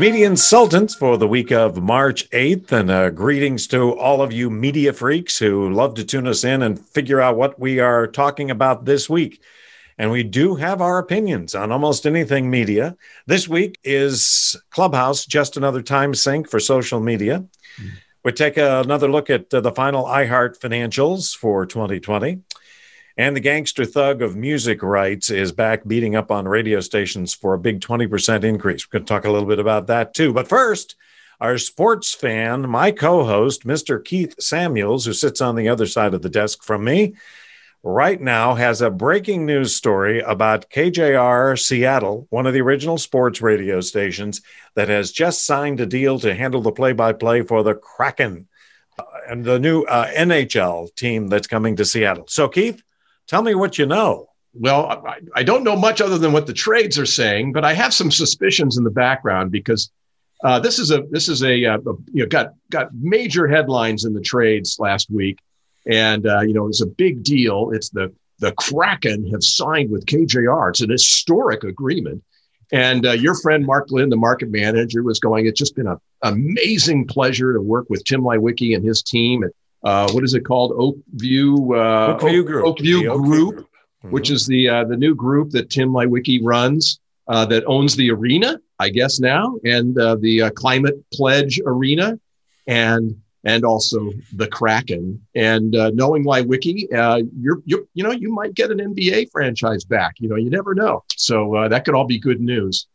Media Insultants for the week of March 8th. And uh, greetings to all of you media freaks who love to tune us in and figure out what we are talking about this week. And we do have our opinions on almost anything media. This week is Clubhouse, just another time sink for social media. Mm-hmm. We take another look at uh, the final iHeart financials for 2020. And the gangster thug of music rights is back beating up on radio stations for a big 20% increase. We're going to talk a little bit about that too. But first, our sports fan, my co host, Mr. Keith Samuels, who sits on the other side of the desk from me, right now has a breaking news story about KJR Seattle, one of the original sports radio stations that has just signed a deal to handle the play by play for the Kraken uh, and the new uh, NHL team that's coming to Seattle. So, Keith, Tell me what you know. Well, I, I, don't know much other than what the trades are saying, but I have some suspicions in the background because uh, this is a this is a, uh, a, you know got got major headlines in the trades last week, and uh, you know it's a big deal. It's the the Kraken have signed with KJR. It's an historic agreement. And uh, your friend Mark Glynn, the market manager, was going. It's just been an amazing pleasure to work with Tim Leiweke and his team at uh, what is it called? Oakview uh, Oakview Group. Oakview Group, Group mm-hmm. which is the uh, the new group that Tim Leiweke runs uh, that owns the arena, I guess now, and uh, the uh, Climate Pledge Arena, and and also the Kraken. And uh, knowing uh, you're, you're you know you might get an NBA franchise back. You know you never know. So uh, that could all be good news.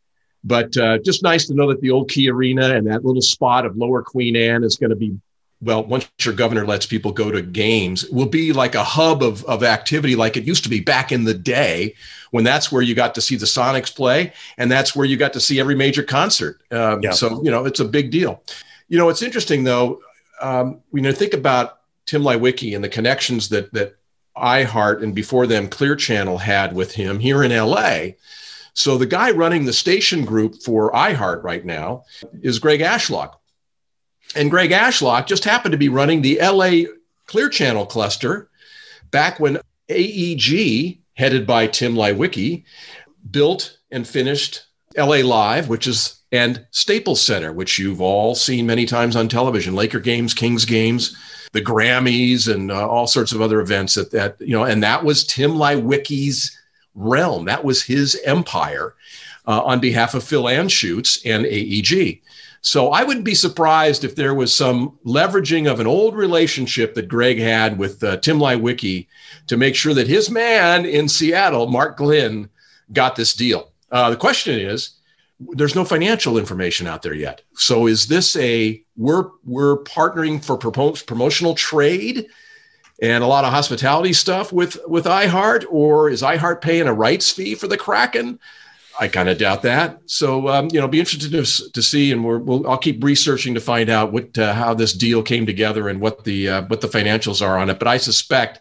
But uh, just nice to know that the old Key Arena and that little spot of Lower Queen Anne is going to be well, once your governor lets people go to games, will be like a hub of, of activity like it used to be back in the day when that's where you got to see the Sonics play and that's where you got to see every major concert. Um, yeah. So, you know, it's a big deal. You know, it's interesting though, um, when you think about Tim Leiweke and the connections that, that iHeart and before them Clear Channel had with him here in LA. So the guy running the station group for iHeart right now is Greg Ashlock and Greg Ashlock just happened to be running the LA Clear Channel cluster back when AEG, headed by Tim Leiweke, built and finished LA Live, which is and Staples Center, which you've all seen many times on television, Laker games, Kings games, the Grammys, and uh, all sorts of other events. That that you know, and that was Tim Leiweke's realm. That was his empire uh, on behalf of Phil Anschutz and AEG. So I wouldn't be surprised if there was some leveraging of an old relationship that Greg had with uh, Tim Leiweke to make sure that his man in Seattle, Mark Glynn, got this deal. Uh, the question is, there's no financial information out there yet. So is this a we're we're partnering for promotional trade and a lot of hospitality stuff with with iHeart, or is iHeart paying a rights fee for the Kraken? I kind of doubt that. So, um, you know, be interested to, to see, and we will I'll keep researching to find out what uh, how this deal came together and what the uh, what the financials are on it. But I suspect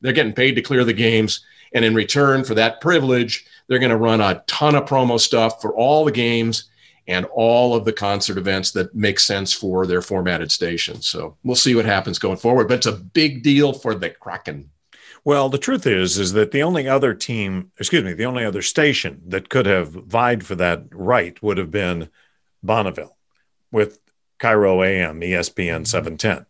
they're getting paid to clear the games, and in return for that privilege, they're going to run a ton of promo stuff for all the games and all of the concert events that make sense for their formatted station. So we'll see what happens going forward. But it's a big deal for the Kraken. Well, the truth is, is that the only other team, excuse me, the only other station that could have vied for that right would have been Bonneville with KIRO AM, ESPN mm-hmm. 710.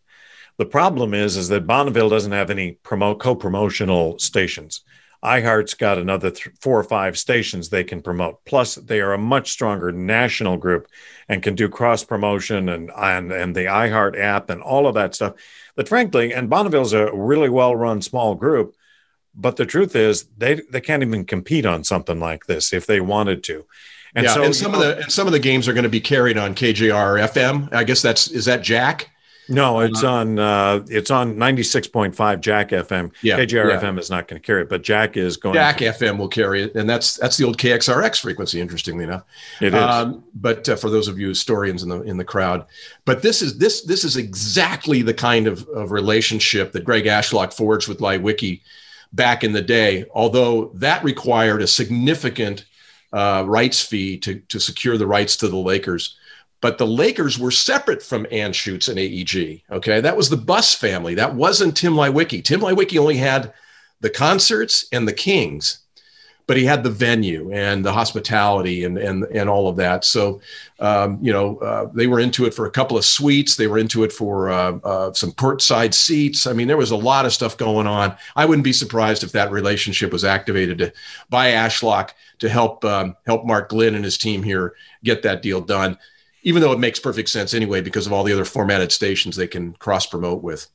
The problem is, is that Bonneville doesn't have any promote co-promotional stations. iHeart's got another th- four or five stations they can promote. Plus, they are a much stronger national group and can do cross promotion and, and and the iHeart app and all of that stuff that frankly, and Bonneville's a really well run small group, but the truth is they they can't even compete on something like this if they wanted to. And yeah, so and some of the and some of the games are going to be carried on KJR FM. I guess that's is that Jack? No, it's on uh, it's on ninety six point five Jack FM. Yeah, KJR yeah. FM is not going to carry it, but Jack is going. Jack to- FM will carry it, and that's that's the old KXRX frequency. Interestingly enough, it is. Um, but uh, for those of you historians in the in the crowd, but this is this this is exactly the kind of, of relationship that Greg Ashlock forged with Leiweke back in the day. Although that required a significant uh, rights fee to to secure the rights to the Lakers but the Lakers were separate from Anschutz and AEG. Okay, that was the Buss family. That wasn't Tim Leiweke. Tim Leiweke only had the concerts and the Kings, but he had the venue and the hospitality and and and all of that. So, um, you know, uh, they were into it for a couple of suites. They were into it for uh, uh, some courtside seats. I mean, there was a lot of stuff going on. I wouldn't be surprised if that relationship was activated to, by Ashlock to help um, help Mark Glynn and his team here get that deal done. Even though it makes perfect sense anyway, because of all the other formatted stations they can cross promote with.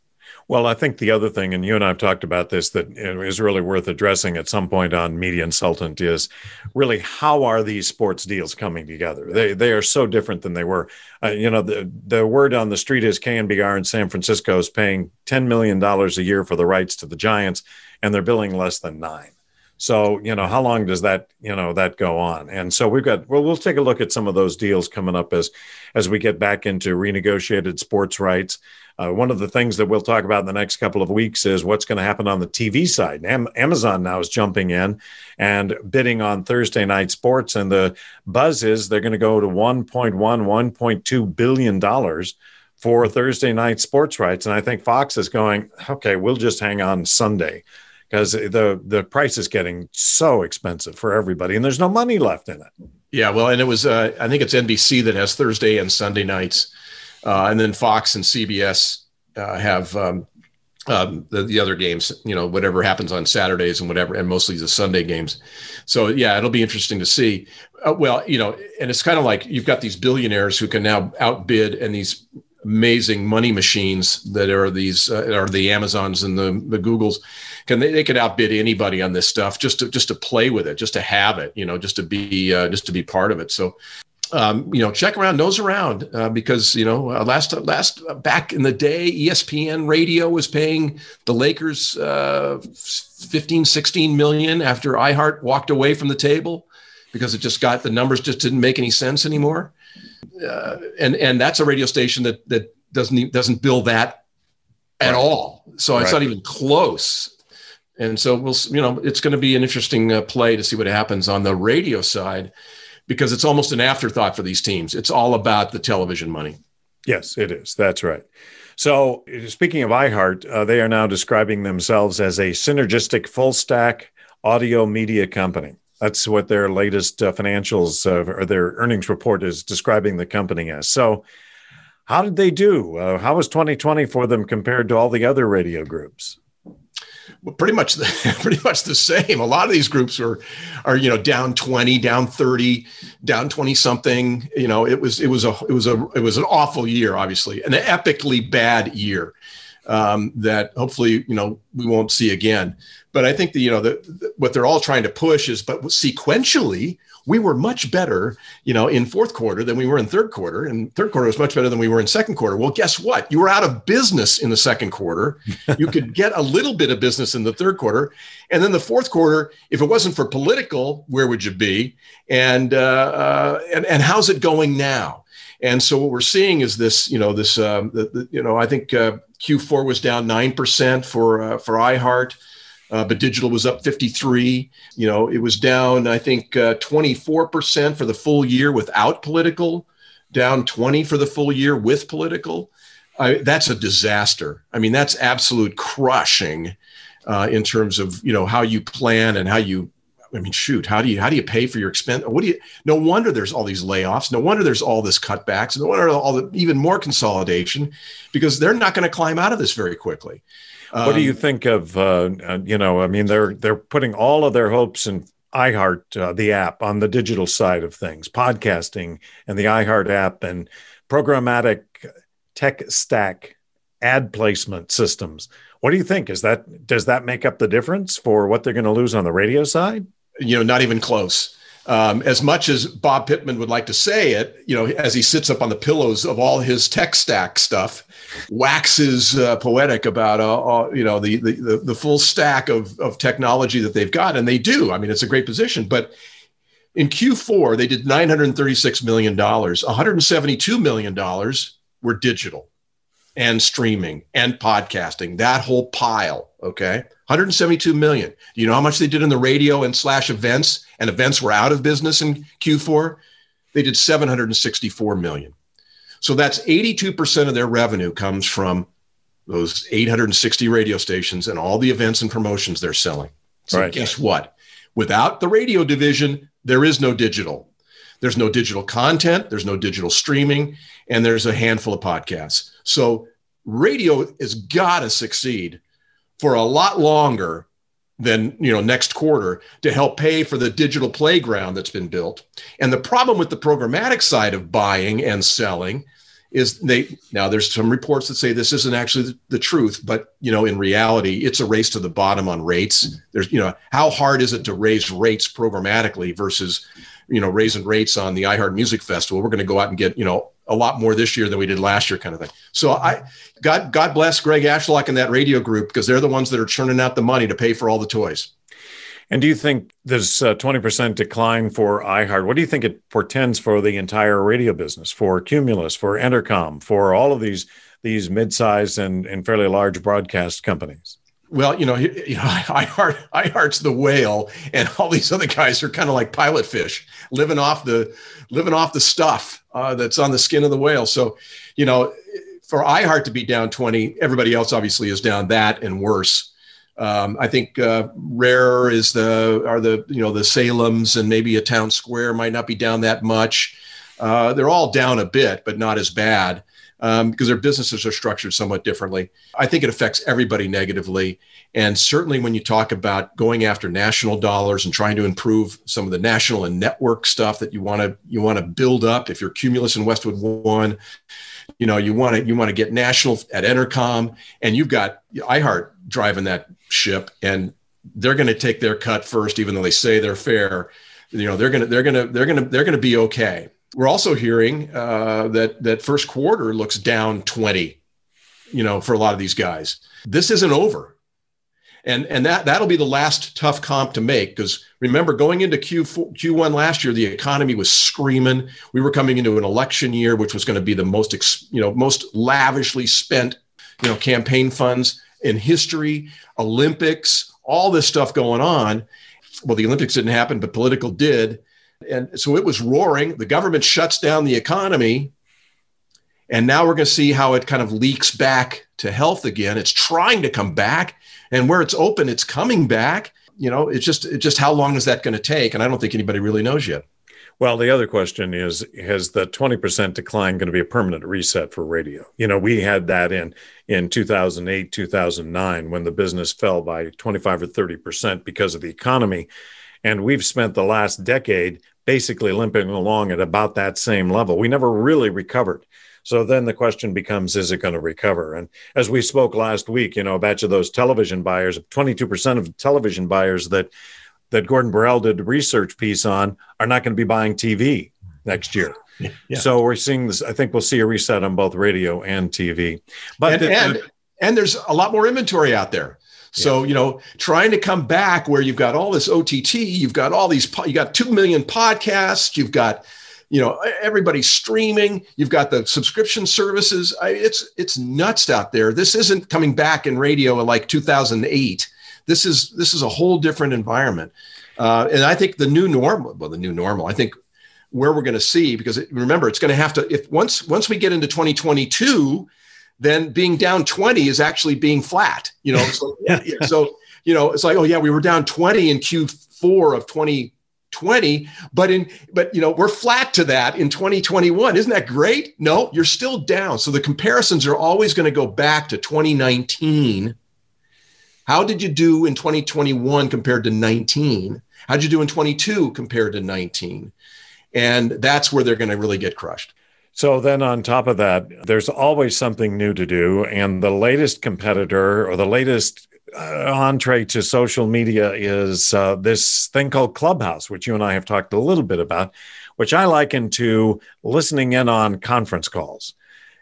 Well, I think the other thing, and you and I have talked about this, that is really worth addressing at some point on Media Insultant is really how are these sports deals coming together? They they are so different than they were. Uh, you know, the the word on the street is KNBR in San Francisco is paying ten million dollars a year for the rights to the Giants, and they're billing less than nine. So, you know, how long does that, you know, that go on? And so we've got well, we'll take a look at some of those deals coming up as as we get back into renegotiated sports rights. Uh, one of the things that we'll talk about in the next couple of weeks is what's going to happen on the TV side. Am- Amazon now is jumping in and bidding on Thursday night sports, and the buzz is they're going to go to 1.1, 1.2 billion dollars for Thursday night sports rights. And I think Fox is going, okay, we'll just hang on Sunday because the the price is getting so expensive for everybody, and there's no money left in it. Yeah, well, and it was uh, I think it's NBC that has Thursday and Sunday nights uh, and then Fox and CBS uh, have um, um, the, the other games, you know, whatever happens on Saturdays and whatever, and mostly the Sunday games. So yeah, it'll be interesting to see. Uh, well, you know, and it's kind of like you've got these billionaires who can now outbid and these amazing money machines that are these uh, are the Amazons and the the Googles. Can they, they could outbid anybody on this stuff just to just to play with it, just to have it, you know, just to be uh, just to be part of it. So um, you know, check around, nose around, uh, because you know, uh, last last uh, back in the day, ESPN Radio was paying the Lakers uh, 15, 16 million after iHeart walked away from the table because it just got the numbers just didn't make any sense anymore. Uh, and and that's a radio station that that doesn't doesn't bill that at right. all. So right. it's not even close. And so we'll, you know, it's going to be an interesting uh, play to see what happens on the radio side because it's almost an afterthought for these teams. It's all about the television money. Yes, it is. That's right. So, speaking of iHeart, uh, they are now describing themselves as a synergistic full stack audio media company. That's what their latest uh, financials uh, or their earnings report is describing the company as. So, how did they do? Uh, how was 2020 for them compared to all the other radio groups? Pretty much the, pretty much the same. A lot of these groups are are you know down 20, down 30, down 20 something. You know, it was it was a it was a it was an awful year, obviously, an epically bad year um, that hopefully you know we won't see again. But I think the you know the, the, what they're all trying to push is, but sequentially, we were much better, you know, in fourth quarter than we were in third quarter, and third quarter was much better than we were in second quarter. Well, guess what? You were out of business in the second quarter. you could get a little bit of business in the third quarter, and then the fourth quarter. If it wasn't for political, where would you be? And uh, uh, and and how's it going now? And so what we're seeing is this, you know, this, um, the, the, you know, I think uh, Q4 was down nine percent for uh, for iHeart uh, but digital was up 53. You know, it was down, I think, uh, 24% for the full year without political, down 20 for the full year with political. I, that's a disaster. I mean, that's absolute crushing uh, in terms of you know how you plan and how you. I mean, shoot, how do you how do you pay for your expense? What do you? No wonder there's all these layoffs. No wonder there's all this cutbacks. And no wonder all the even more consolidation, because they're not going to climb out of this very quickly. What do you um, think of? Uh, uh, you know, I mean, they're they're putting all of their hopes in iHeart, uh, the app, on the digital side of things, podcasting, and the iHeart app, and programmatic tech stack ad placement systems. What do you think? Is that does that make up the difference for what they're going to lose on the radio side? You know, not even close. Um, as much as Bob Pittman would like to say it, you know, as he sits up on the pillows of all his tech stack stuff, waxes uh, poetic about, uh, you know, the, the, the full stack of, of technology that they've got. And they do. I mean, it's a great position. But in Q4, they did $936 million. $172 million were digital and streaming and podcasting, that whole pile. Okay. 172 million. Do you know how much they did in the radio and slash events? And events were out of business in Q4. They did 764 million. So that's 82% of their revenue comes from those 860 radio stations and all the events and promotions they're selling. So right. guess what? Without the radio division, there is no digital. There's no digital content, there's no digital streaming, and there's a handful of podcasts. So radio has got to succeed for a lot longer than you know next quarter to help pay for the digital playground that's been built. And the problem with the programmatic side of buying and selling is they now there's some reports that say this isn't actually the truth but you know in reality it's a race to the bottom on rates there's you know how hard is it to raise rates programmatically versus you know raising rates on the iheart music festival we're going to go out and get you know a lot more this year than we did last year kind of thing so i god god bless greg ashlock and that radio group because they're the ones that are churning out the money to pay for all the toys and do you think this uh, 20% decline for iHeart, what do you think it portends for the entire radio business, for Cumulus, for Entercom, for all of these these mid-sized and, and fairly large broadcast companies? Well, you know, you know, iHeart, iHeart's the whale, and all these other guys are kind of like pilot fish, living off the living off the stuff uh, that's on the skin of the whale. So, you know, for iHeart to be down 20, everybody else obviously is down that and worse. Um, I think uh, rare is the are the you know the Salem's and maybe a Townsquare might not be down that much. Uh, they're all down a bit, but not as bad um, because their businesses are structured somewhat differently. I think it affects everybody negatively, and certainly when you talk about going after national dollars and trying to improve some of the national and network stuff that you want to you want to build up. If you're Cumulus and Westwood One, you know you want to you want to get national at Entercom, and you've got iHeart driving that ship and they're going to take their cut first even though they say they're fair you know they're going to they're going to they're going to they're going to be okay we're also hearing uh, that that first quarter looks down 20 you know for a lot of these guys this isn't over and and that that'll be the last tough comp to make because remember going into Q4, Q1 last year the economy was screaming we were coming into an election year which was going to be the most you know most lavishly spent you know campaign funds in history, Olympics, all this stuff going on. Well, the Olympics didn't happen, but political did. And so it was roaring. The government shuts down the economy. And now we're going to see how it kind of leaks back to health again. It's trying to come back. And where it's open, it's coming back. You know, it's just, it's just how long is that going to take? And I don't think anybody really knows yet. Well, the other question is Has the 20% decline going to be a permanent reset for radio? You know, we had that in, in 2008, 2009, when the business fell by 25 or 30% because of the economy. And we've spent the last decade basically limping along at about that same level. We never really recovered. So then the question becomes, is it going to recover? And as we spoke last week, you know, a batch of those television buyers, 22% of television buyers that that Gordon Borrell did a research piece on are not going to be buying TV next year. Yeah. So we're seeing this. I think we'll see a reset on both radio and TV. But and, the, and, and there's a lot more inventory out there. So yeah. you know, trying to come back where you've got all this OTT, you've got all these, you got two million podcasts, you've got, you know, everybody streaming, you've got the subscription services. I, it's it's nuts out there. This isn't coming back in radio like 2008 this is this is a whole different environment, uh, and I think the new normal. Well, the new normal. I think where we're going to see because it, remember it's going to have to if once once we get into 2022 then being down 20 is actually being flat you know so, yeah, so you know it's like oh yeah we were down 20 in q4 of 2020 but in but you know we're flat to that in 2021 isn't that great no you're still down so the comparisons are always going to go back to 2019 how did you do in 2021 compared to 19? How did you do in 22 compared to 19? And that's where they're going to really get crushed. So then, on top of that, there's always something new to do. And the latest competitor or the latest uh, entree to social media is uh, this thing called Clubhouse, which you and I have talked a little bit about, which I liken to listening in on conference calls.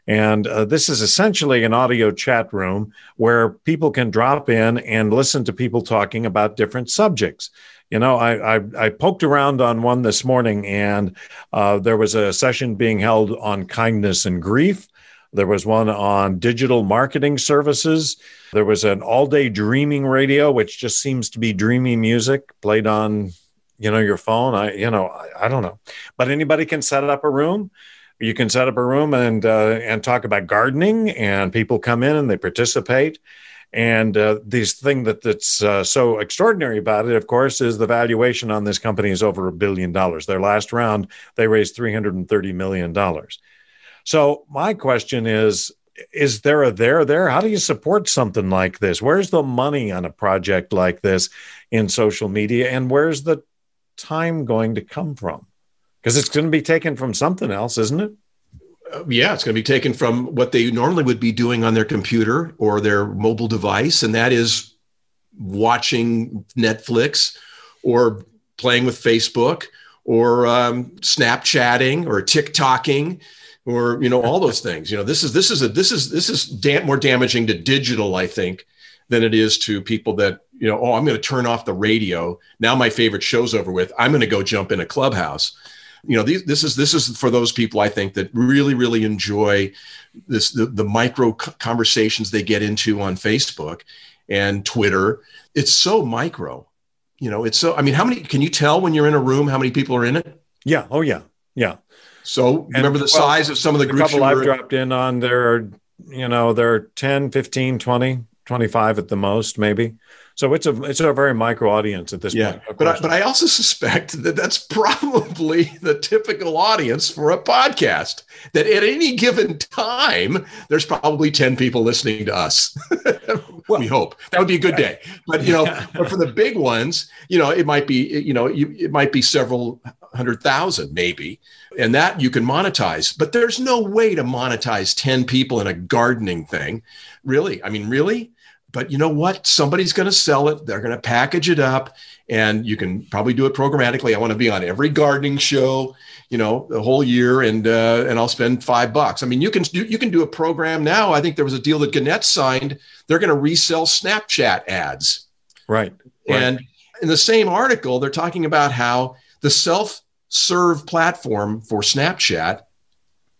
And uh, this is essentially an audio chat room where people can drop in and listen to people talking about different subjects. You know, I, I, I poked around on one this morning, and uh, there was a session being held on kindness and grief. There was one on digital marketing services. There was an all day dreaming radio, which just seems to be dreamy music played on, you know, your phone. I, you know, I, I don't know, but anybody can set up a room you can set up a room and uh, and talk about gardening, and people come in and they participate. And uh, this thing that that's uh, so extraordinary about it, of course, is the valuation on this company is over a billion dollars. Their last round, they raised three hundred and thirty million dollars. So my question is. Is there a there there? How do you support something like this? Where's the money on a project like this in social media? And where's the time going to come from? Because it's going to be taken from something else, isn't it? Yeah, it's going to be taken from what they normally would be doing on their computer or their mobile device, and that is watching Netflix or playing with Facebook or um, Snapchatting or TikToking or you know all those things. You know, this is this is a this is this is da- more damaging to digital, I think, than it is to people that you know. Oh, I'm going to turn off the radio now. My favorite show's over with. I'm going to go jump in a clubhouse you know these, this is this is for those people i think that really really enjoy this the, the micro conversations they get into on facebook and twitter. It's so micro you know it's so i mean how many can you tell when you're in a room how many people are in it? Yeah. Oh yeah. Yeah. So and, remember the well, size of some of the groups couple i've dropped in on there are you know there are 10 15 20 25 at the most maybe so it's a it's a very micro audience at this yeah, point. But I, but I also suspect that that's probably the typical audience for a podcast. That at any given time, there's probably ten people listening to us. well, we hope that would be a good day. But you know, yeah. but for the big ones, you know, it might be you know you, it might be several hundred thousand maybe, and that you can monetize. But there's no way to monetize ten people in a gardening thing, really. I mean, really but you know what? Somebody's going to sell it. They're going to package it up, and you can probably do it programmatically. I want to be on every gardening show, you know, the whole year, and uh, and I'll spend five bucks. I mean, you can do you can do a program now. I think there was a deal that Gannett signed. They're going to resell Snapchat ads, right? And right. in the same article, they're talking about how the self serve platform for Snapchat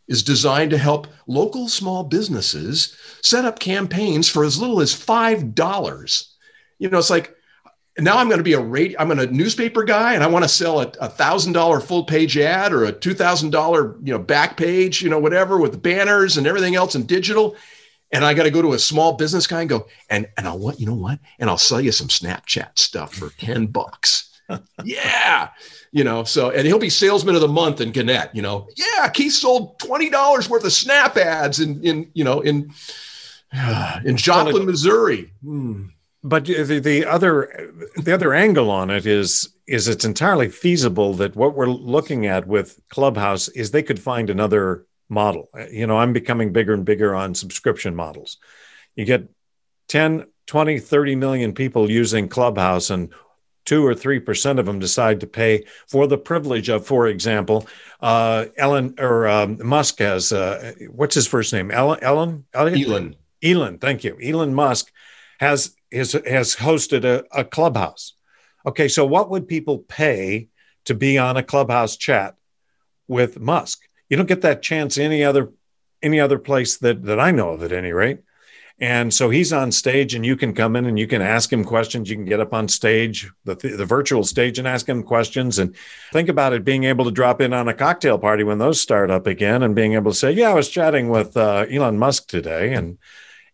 is designed to help local small businesses set up campaigns for as little as $5. You know, it's like now I'm going to be a radio, I'm a newspaper guy and I want to sell a, a thousand dollar full page ad or a two thousand dollar, you know, back page, you know, whatever with banners and everything else and digital. And I got to go to a small business guy and go, and and I'll what, you know what? And I'll sell you some Snapchat stuff for 10 bucks. Yeah you know, so and he'll be salesman of the month in Gannett, you know. Yeah, Keith sold twenty dollars worth of Snap ads in in you know in in Joplin, Missouri. Hmm. But the, the other the other angle on it is is it's entirely feasible that what we're looking at with Clubhouse is they could find another model. You know, I'm becoming bigger and bigger on subscription models. You get 10, 20, 30 million people using Clubhouse and two or three percent of them decide to pay for the privilege of, for example, uh, Ellen or um, Musk has uh, what's his first name? Ellen, Ellen, Elon. Elon, thank you. Elon Musk has has has hosted a, a clubhouse. Okay, so what would people pay to be on a clubhouse chat with Musk? You don't get that chance any other any other place that that I know of at any rate. And so he's on stage, and you can come in and you can ask him questions. You can get up on stage, the, the virtual stage, and ask him questions. And think about it being able to drop in on a cocktail party when those start up again and being able to say, Yeah, I was chatting with uh, Elon Musk today. And,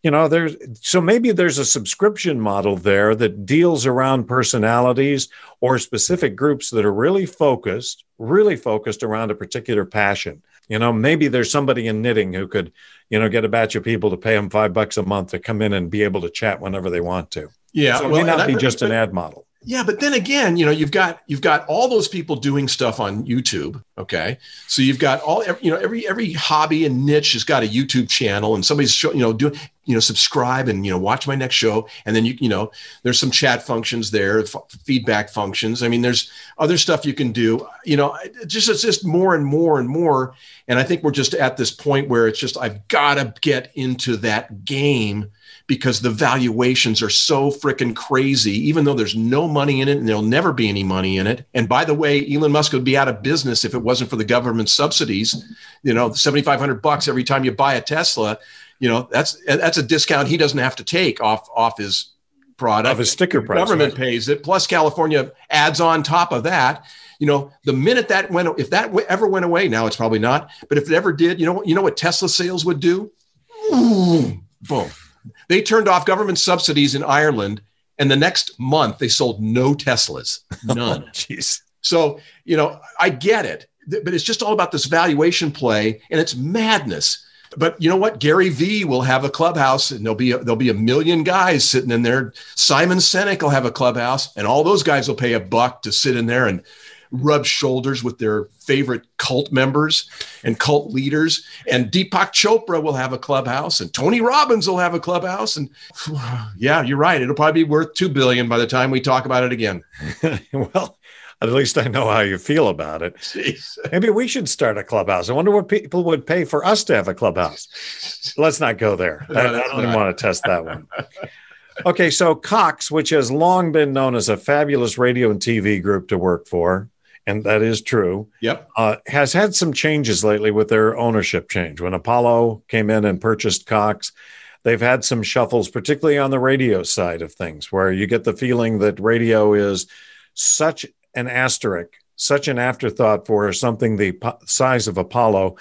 you know, there's so maybe there's a subscription model there that deals around personalities or specific groups that are really focused, really focused around a particular passion. You know, maybe there's somebody in knitting who could, you know, get a batch of people to pay them five bucks a month to come in and be able to chat whenever they want to. Yeah, so it well, may not be I, just but, an ad model. Yeah, but then again, you know, you've got you've got all those people doing stuff on YouTube. Okay, so you've got all you know every every hobby and niche has got a YouTube channel, and somebody's show, you know doing you know subscribe and you know watch my next show, and then you you know there's some chat functions there, f- feedback functions. I mean, there's other stuff you can do. You know, just it's just more and more and more, and I think we're just at this point where it's just I've got to get into that game because the valuations are so freaking crazy, even though there's no money in it and there'll never be any money in it. And by the way, Elon Musk would be out of business if it wasn't for the government subsidies. You know, 7,500 bucks every time you buy a Tesla, you know, that's, that's a discount he doesn't have to take off, off his product. Of his sticker price. government right? pays it. Plus California adds on top of that you know the minute that went if that ever went away now it's probably not but if it ever did you know you know what tesla sales would do boom They turned off government subsidies in Ireland, and the next month they sold no Teslas, oh, none. Jeez. so you know, I get it, but it's just all about this valuation play, and it's madness. But you know what? Gary Vee will have a clubhouse, and there'll be a, there'll be a million guys sitting in there. Simon Sinek will have a clubhouse, and all those guys will pay a buck to sit in there and rub shoulders with their favorite cult members and cult leaders. And Deepak Chopra will have a clubhouse, and Tony Robbins will have a clubhouse. And yeah, you're right. It'll probably be worth two billion by the time we talk about it again. well, at least I know how you feel about it. Jeez. Maybe we should start a clubhouse. I wonder what people would pay for us to have a clubhouse. Let's not go there. No, I, I don't even not. want to test that one. Okay, so Cox, which has long been known as a fabulous radio and TV group to work for, and that is true, Yep. uh, has had some changes lately with their ownership change. When Apollo came in and purchased Cox, they've had some shuffles, particularly on the radio side of things, where you get the feeling that radio is such an asterisk, such an afterthought for something the po- size of Apollo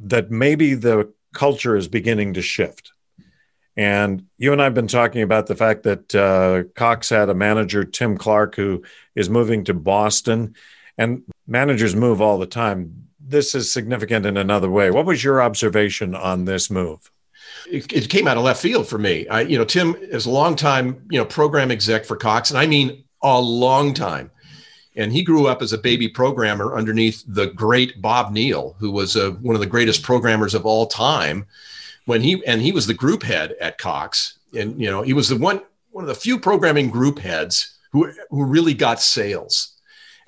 that maybe the culture is beginning to shift. And you and I have been talking about the fact that uh, Cox had a manager, Tim Clark, who is moving to Boston, and managers move all the time. This is significant in another way. What was your observation on this move? it, it came out of left field for me. I, you know, Tim is a long time, you know, program exec for Cox, and I mean a long time. And he grew up as a baby programmer underneath the great Bob Neil, who was a, one of the greatest programmers of all time. When he and he was the group head at Cox, and you know, he was the one one of the few programming group heads who who really got sales.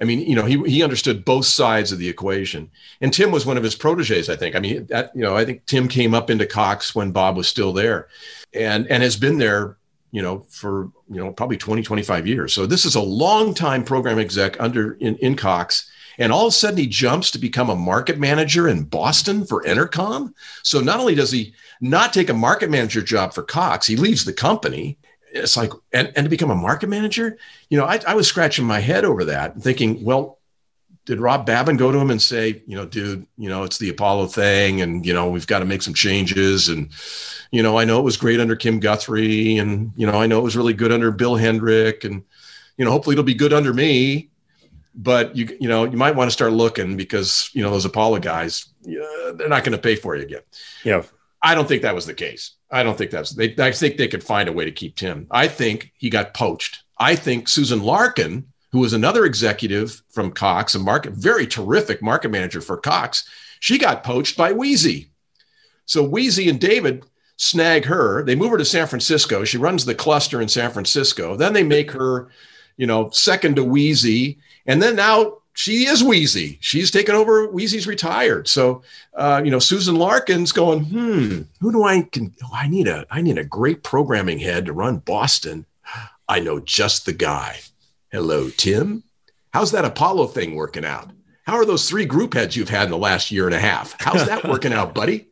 I mean, you know, he he understood both sides of the equation. And Tim was one of his proteges, I think. I mean, that you know, I think Tim came up into Cox when Bob was still there, and and has been there, you know, for you know probably 20, 25 years. So this is a long time program exec under in, in Cox. And all of a sudden he jumps to become a market manager in Boston for Entercom. So not only does he not take a market manager job for Cox, he leaves the company. It's like, and, and to become a market manager, you know, I, I was scratching my head over that, thinking, well, did Rob Babin go to him and say, you know, dude, you know, it's the Apollo thing, and you know, we've got to make some changes, and you know, I know it was great under Kim Guthrie, and you know, I know it was really good under Bill Hendrick, and you know, hopefully it'll be good under me. But you, you know, you might want to start looking because you know those Apollo guys, yeah, they're not going to pay for you again. Yeah. I don't think that was the case. I don't think that's they. I think they could find a way to keep Tim. I think he got poached. I think Susan Larkin, who was another executive from Cox, a market very terrific market manager for Cox, she got poached by Weezie. So Weezie and David snag her. They move her to San Francisco. She runs the cluster in San Francisco. Then they make her, you know, second to Weezie, and then now she is Weezie. She's taken over. Weezie's retired. So, uh, you know, Susan Larkin's going, hmm, who do I can? Oh, I need a, I need a great programming head to run Boston. I know just the guy. Hello, Tim. How's that Apollo thing working out? How are those three group heads you've had in the last year and a half? How's that working out, buddy?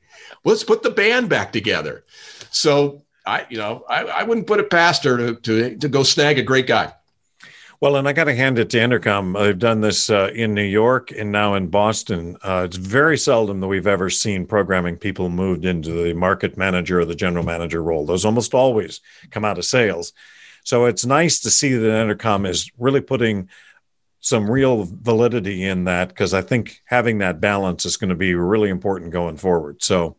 Let's put the band back together. So I, you know, I, I wouldn't put it past her to, to, to go snag a great guy. Well, and I got to hand it to Entercom. They've done this uh, in New York and now in Boston. Uh, it's very seldom that we've ever seen programming people moved into the market manager or the general manager role. Those almost always come out of sales. So it's nice to see that Entercom is really putting some real validity in that because I think having that balance is going to be really important going forward. So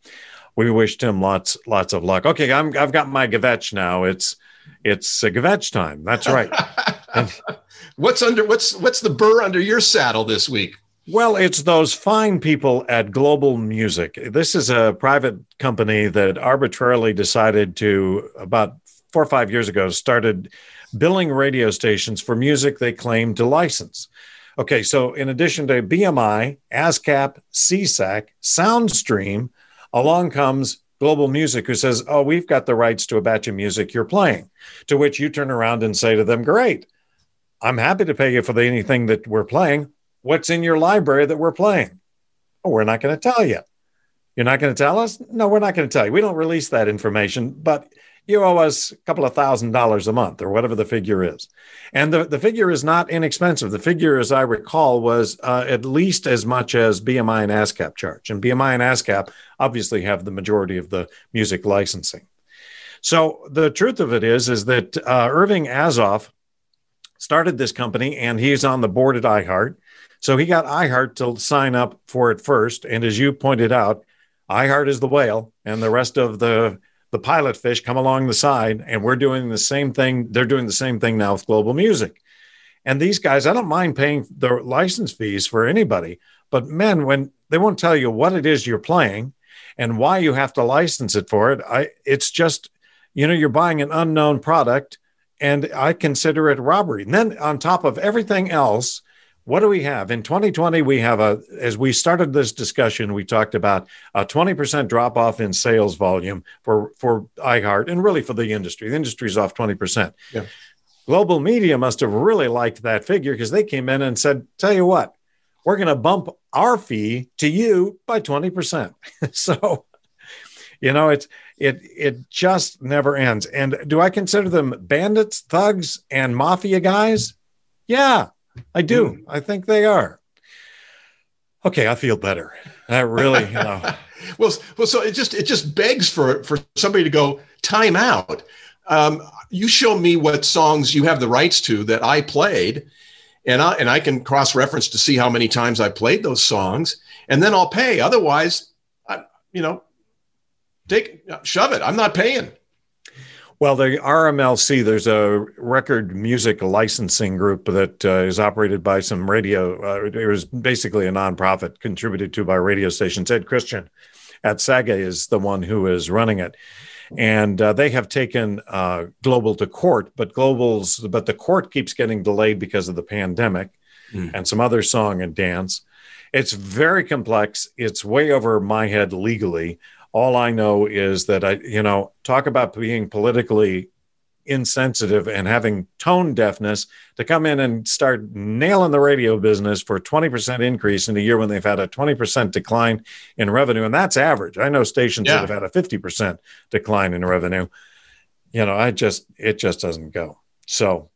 we wish Tim lots lots of luck. Okay, I'm, I've got my Gavetch now. It's it's uh, Gavetch time. That's right. what's under what's what's the burr under your saddle this week? Well, it's those fine people at Global Music. This is a private company that arbitrarily decided to, about four or five years ago, started billing radio stations for music they claim to license. Okay, so in addition to BMI, ASCAP, SESAC, SoundStream, along comes Global Music, who says, Oh, we've got the rights to a batch of music you're playing. To which you turn around and say to them, Great, I'm happy to pay you for the, anything that we're playing. What's in your library that we're playing? Oh, we're not going to tell you. You're not going to tell us? No, we're not going to tell you. We don't release that information, but you owe us a couple of thousand dollars a month or whatever the figure is. And the, the figure is not inexpensive. The figure, as I recall, was uh, at least as much as BMI and ASCAP charge. And BMI and ASCAP obviously have the majority of the music licensing. So the truth of it is, is that uh, Irving Azoff started this company, and he's on the board at iHeart. So he got iHeart to sign up for it first. And as you pointed out, iHeart is the whale, and the rest of the the pilot fish come along the side, and we're doing the same thing. They're doing the same thing now with global music. And these guys, I don't mind paying the license fees for anybody, but men, when they won't tell you what it is you're playing and why you have to license it for it, I it's just, you know, you're buying an unknown product, and I consider it robbery. And then on top of everything else, what do we have? In 2020 we have a as we started this discussion we talked about a 20% drop off in sales volume for for iheart and really for the industry. The industry's off 20% yeah. global media must have really liked that figure because they came in and said tell you what we're going to bump our fee to you by 20% so you know it's it it just never ends. And do i consider them bandits thugs and mafia guys? Yeah I do. Mm. I think they are. Okay, I feel better. That really, you know. well, well, so it just it just begs for for somebody to go time out. Um, you show me what songs you have the rights to that I played, and I and I can cross reference to see how many times I played those songs, and then I'll pay. Otherwise, I, you know, take shove it. I'm not paying. Well, the RMLC, there's a record music licensing group that uh, is operated by some radio. Uh, it was basically a nonprofit contributed to by radio stations. Ed Christian at Saga is the one who is running it. And uh, they have taken uh, Global to court, but Global's, but the court keeps getting delayed because of the pandemic mm. and some other song and dance. It's very complex. It's way over my head legally. All I know is that I, you know, talk about being politically insensitive and having tone deafness to come in and start nailing the radio business for 20% increase in a year when they've had a 20% decline in revenue. And that's average. I know stations yeah. that have had a 50% decline in revenue. You know, I just, it just doesn't go. So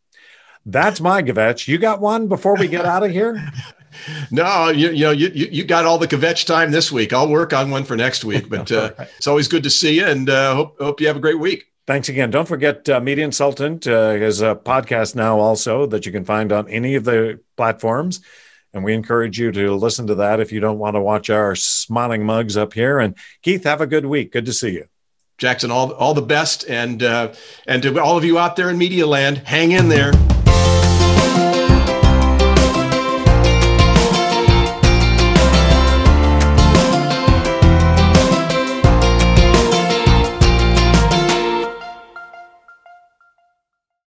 that's my Gavetch. You got one before we get out of here? No, you, you know, you, you got all the kvetch time this week. I'll work on one for next week, but uh, right. it's always good to see you and uh, hope, hope you have a great week. Thanks again. Don't forget uh, Media Insultant uh, has a podcast now also that you can find on any of the platforms. And we encourage you to listen to that if you don't want to watch our smiling mugs up here. And Keith, have a good week. Good to see you. Jackson, all, all the best. And, uh, and to all of you out there in media land, hang in there.